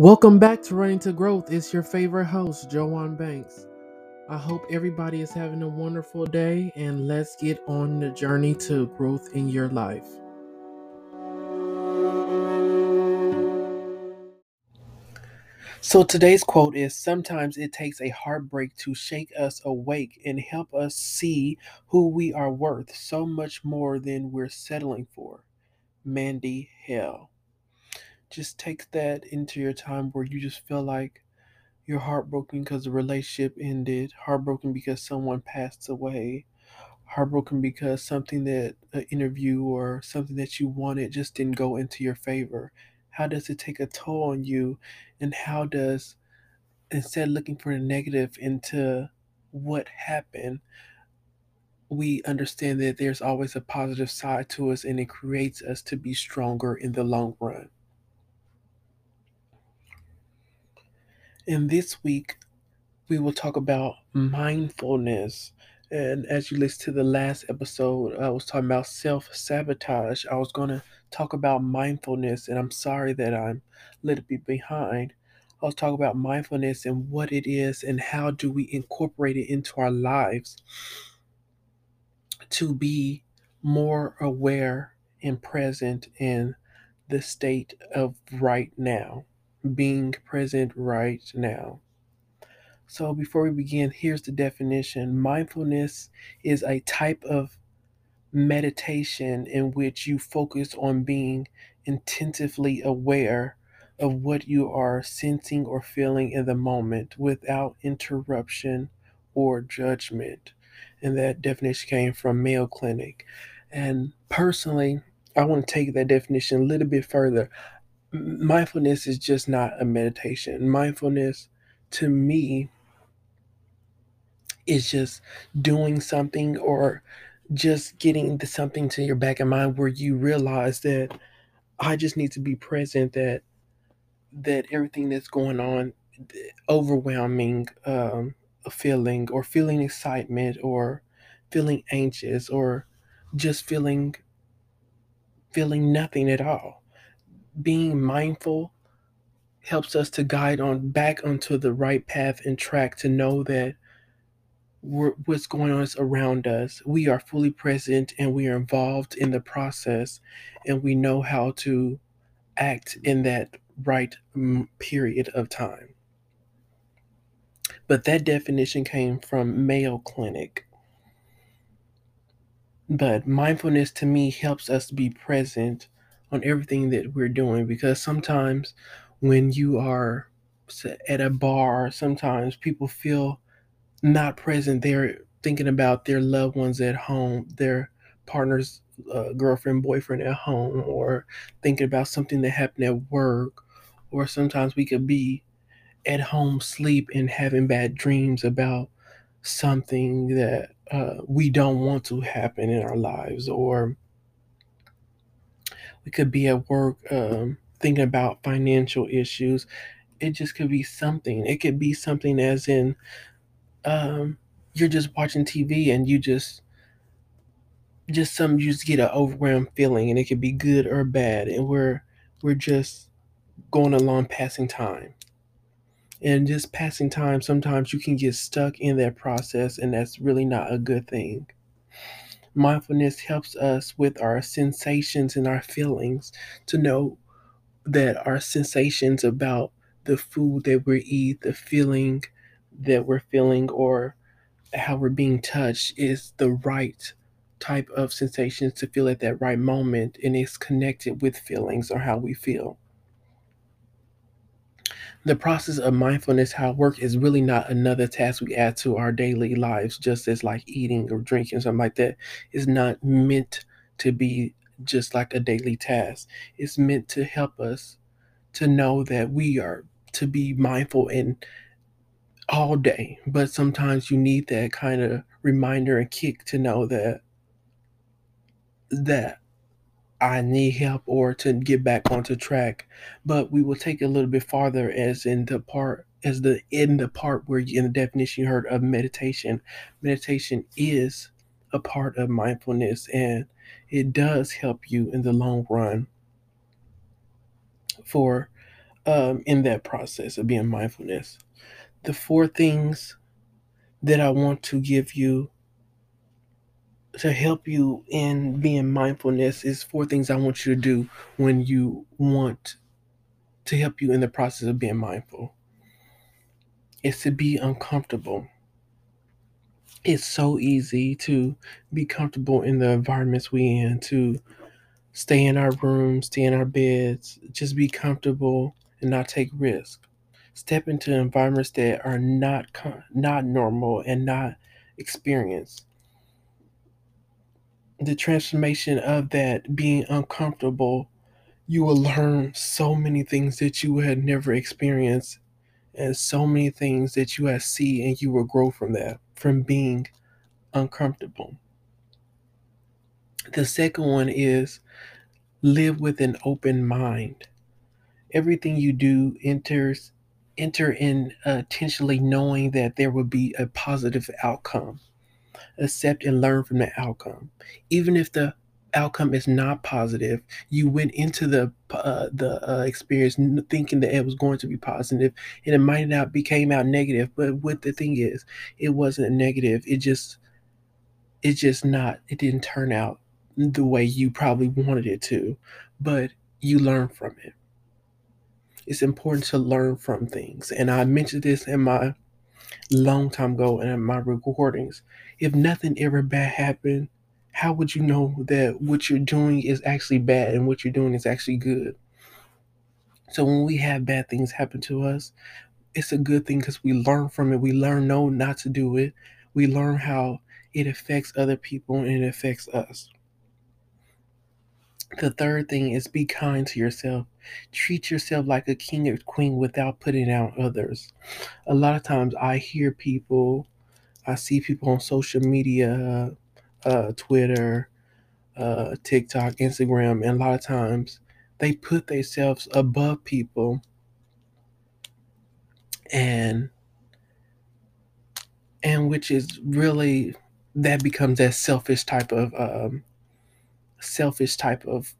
Welcome back to Running to Growth. It's your favorite host, Joanne Banks. I hope everybody is having a wonderful day and let's get on the journey to growth in your life. So today's quote is Sometimes it takes a heartbreak to shake us awake and help us see who we are worth so much more than we're settling for. Mandy Hale. Just take that into your time where you just feel like you're heartbroken because the relationship ended, heartbroken because someone passed away, heartbroken because something that an interview or something that you wanted just didn't go into your favor. How does it take a toll on you? And how does, instead of looking for the negative into what happened, we understand that there's always a positive side to us and it creates us to be stronger in the long run. And this week, we will talk about mindfulness. And as you listen to the last episode, I was talking about self sabotage. I was going to talk about mindfulness, and I'm sorry that I'm a little bit behind. I was talking about mindfulness and what it is, and how do we incorporate it into our lives to be more aware and present in the state of right now, being present right now. So, before we begin, here's the definition mindfulness is a type of meditation in which you focus on being intensively aware of what you are sensing or feeling in the moment without interruption or judgment. And that definition came from Mayo Clinic. And personally, I want to take that definition a little bit further. Mindfulness is just not a meditation. Mindfulness, to me, is just doing something or just getting the something to your back of mind where you realize that I just need to be present that that everything that's going on overwhelming um, feeling or feeling excitement or feeling anxious or just feeling feeling nothing at all being mindful helps us to guide on back onto the right path and track to know that what's going on is around us. We are fully present and we are involved in the process, and we know how to act in that right mm, period of time. But that definition came from Mayo Clinic. But mindfulness to me helps us be present on everything that we're doing because sometimes when you are at a bar, sometimes people feel not present. They're thinking about their loved ones at home, their partner's uh, girlfriend, boyfriend at home, or thinking about something that happened at work. Or sometimes we could be at home, sleep, and having bad dreams about something that uh, we don't want to happen in our lives. Or we could be at work um, thinking about financial issues. It just could be something. It could be something as in um, you're just watching TV and you just just some you just get an overwhelmed feeling and it could be good or bad and we're we're just going along passing time and just passing time sometimes you can get stuck in that process and that's really not a good thing mindfulness helps us with our sensations and our feelings to know that our sensations about the food that we eat the feeling that we're feeling or how we're being touched is the right type of sensations to feel at that right moment and it's connected with feelings or how we feel. The process of mindfulness, how it works, is really not another task we add to our daily lives, just as like eating or drinking, something like that, is not meant to be just like a daily task. It's meant to help us to know that we are to be mindful and all day, but sometimes you need that kind of reminder and kick to know that that I need help or to get back onto track. But we will take a little bit farther as in the part as the in the part where you, in the definition you heard of meditation. Meditation is a part of mindfulness and it does help you in the long run for um, in that process of being mindfulness. The four things that I want to give you to help you in being mindfulness is four things I want you to do when you want to help you in the process of being mindful. It's to be uncomfortable. It's so easy to be comfortable in the environments we in, to stay in our rooms, stay in our beds, just be comfortable and not take risk. Step into environments that are not not normal and not experienced. The transformation of that being uncomfortable, you will learn so many things that you had never experienced and so many things that you have seen and you will grow from that, from being uncomfortable. The second one is live with an open mind. Everything you do enters enter in uh, intentionally knowing that there will be a positive outcome. Accept and learn from the outcome. Even if the outcome is not positive, you went into the uh, the uh, experience thinking that it was going to be positive, and it might not became out negative. But what the thing is, it wasn't negative. It just it just not. It didn't turn out the way you probably wanted it to, but you learn from it. It's important to learn from things, and I mentioned this in my long time ago in my recordings. If nothing ever bad happened, how would you know that what you're doing is actually bad and what you're doing is actually good? So when we have bad things happen to us, it's a good thing because we learn from it. We learn no not to do it. We learn how it affects other people and it affects us. The third thing is be kind to yourself. Treat yourself like a king or queen without putting out others. A lot of times I hear people, I see people on social media, uh, Twitter, uh, TikTok, Instagram, and a lot of times they put themselves above people. And and which is really that becomes that selfish type of um, selfish type of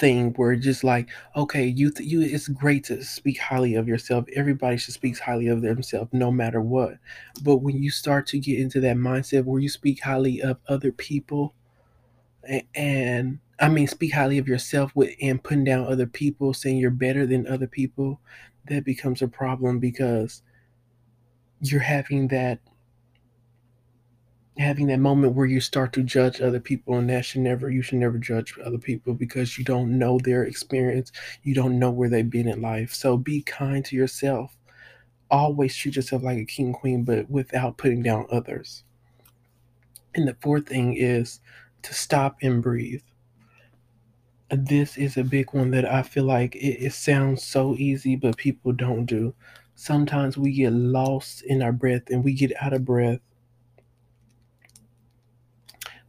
thing where just like okay you th- you it's great to speak highly of yourself. Everybody should speak highly of themselves no matter what. But when you start to get into that mindset where you speak highly of other people and, and i mean speak highly of yourself with and putting down other people saying you're better than other people that becomes a problem because you're having that having that moment where you start to judge other people and that should never you should never judge other people because you don't know their experience. You don't know where they've been in life. So be kind to yourself. Always treat yourself like a king queen but without putting down others. And the fourth thing is to stop and breathe. This is a big one that i feel like it, it sounds so easy but people don't do. Sometimes we get lost in our breath and we get out of breath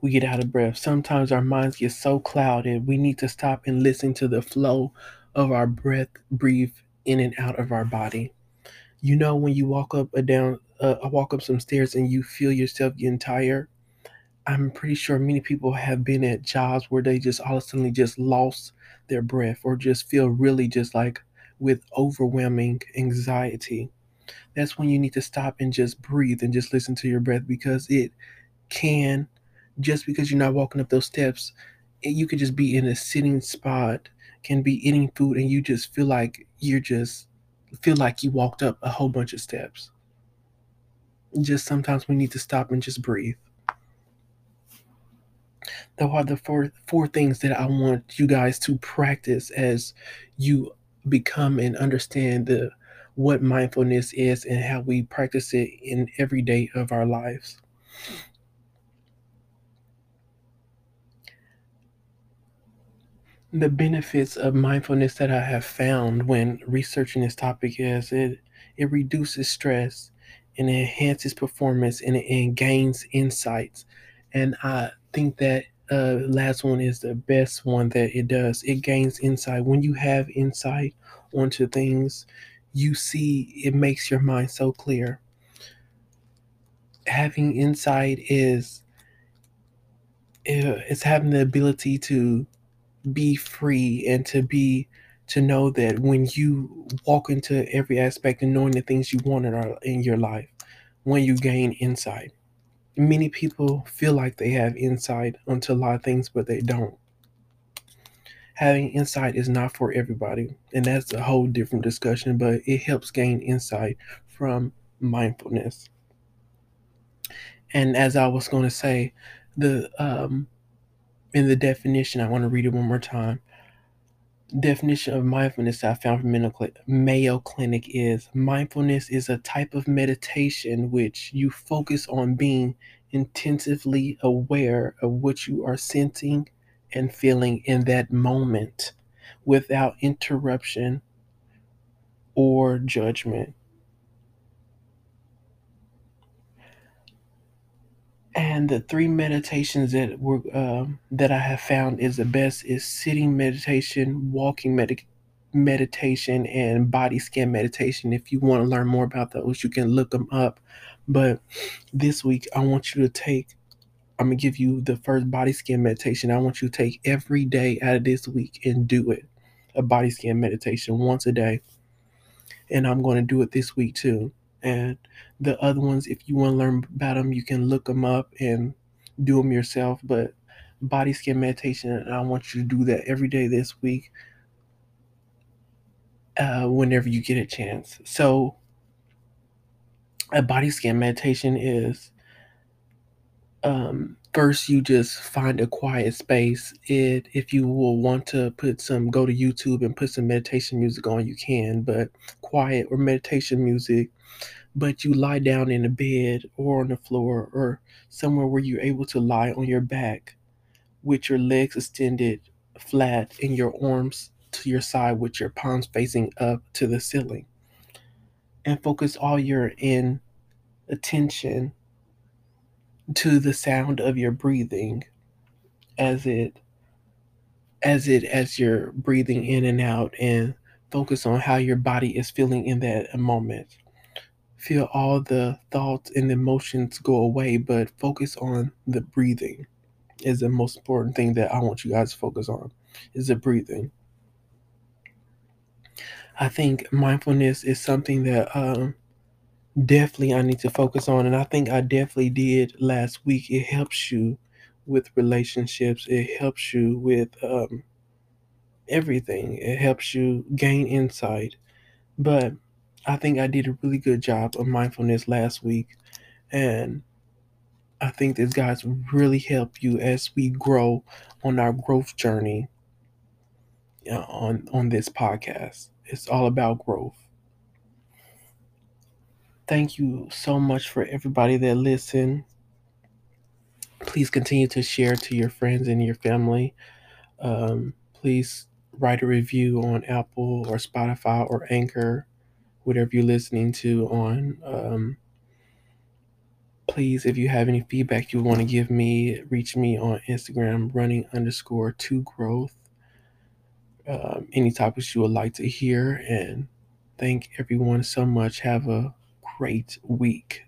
we get out of breath. Sometimes our minds get so clouded, we need to stop and listen to the flow of our breath, breathe in and out of our body. You know, when you walk up a down, uh, walk up some stairs and you feel yourself getting tired. I'm pretty sure many people have been at jobs where they just all of a sudden just lost their breath or just feel really just like with overwhelming anxiety. That's when you need to stop and just breathe and just listen to your breath because it can just because you're not walking up those steps, you could just be in a sitting spot, can be eating food, and you just feel like you're just feel like you walked up a whole bunch of steps. Just sometimes we need to stop and just breathe. Those are the four four things that I want you guys to practice as you become and understand the what mindfulness is and how we practice it in every day of our lives. The benefits of mindfulness that I have found when researching this topic is it it reduces stress and it enhances performance and and gains insights. And I think that uh, last one is the best one that it does. It gains insight. When you have insight onto things, you see it makes your mind so clear. Having insight is uh, it's having the ability to be free and to be to know that when you walk into every aspect and knowing the things you want in, our, in your life, when you gain insight. Many people feel like they have insight onto a lot of things, but they don't. Having insight is not for everybody, and that's a whole different discussion, but it helps gain insight from mindfulness. And as I was going to say, the um, in the definition, I want to read it one more time definition of mindfulness I found from Mayo Clinic is mindfulness is a type of meditation which you focus on being intensively aware of what you are sensing and feeling in that moment without interruption or judgment. And the three meditations that were um, that I have found is the best is sitting meditation, walking med- meditation, and body scan meditation. If you want to learn more about those, you can look them up. But this week, I want you to take. I'm gonna give you the first body scan meditation. I want you to take every day out of this week and do it. A body scan meditation once a day. And I'm going to do it this week too. And the other ones, if you want to learn about them, you can look them up and do them yourself. But body scan meditation, I want you to do that every day this week, uh, whenever you get a chance. So, a body scan meditation is um, first you just find a quiet space. It if you will want to put some go to YouTube and put some meditation music on, you can. But quiet or meditation music but you lie down in a bed or on the floor or somewhere where you're able to lie on your back with your legs extended flat and your arms to your side with your palms facing up to the ceiling. And focus all your in attention to the sound of your breathing as it as it as you're breathing in and out and focus on how your body is feeling in that moment feel all the thoughts and emotions go away, but focus on the breathing is the most important thing that I want you guys to focus on is the breathing. I think mindfulness is something that um, definitely I need to focus on, and I think I definitely did last week. It helps you with relationships. It helps you with um, everything. It helps you gain insight, but I think I did a really good job of mindfulness last week. And I think this guys really help you as we grow on our growth journey on on this podcast. It's all about growth. Thank you so much for everybody that listened. Please continue to share to your friends and your family. Um, please write a review on Apple or Spotify or Anchor whatever you're listening to on. Um, please, if you have any feedback you want to give me, reach me on Instagram, running underscore to growth. Um, any topics you would like to hear, and thank everyone so much. Have a great week.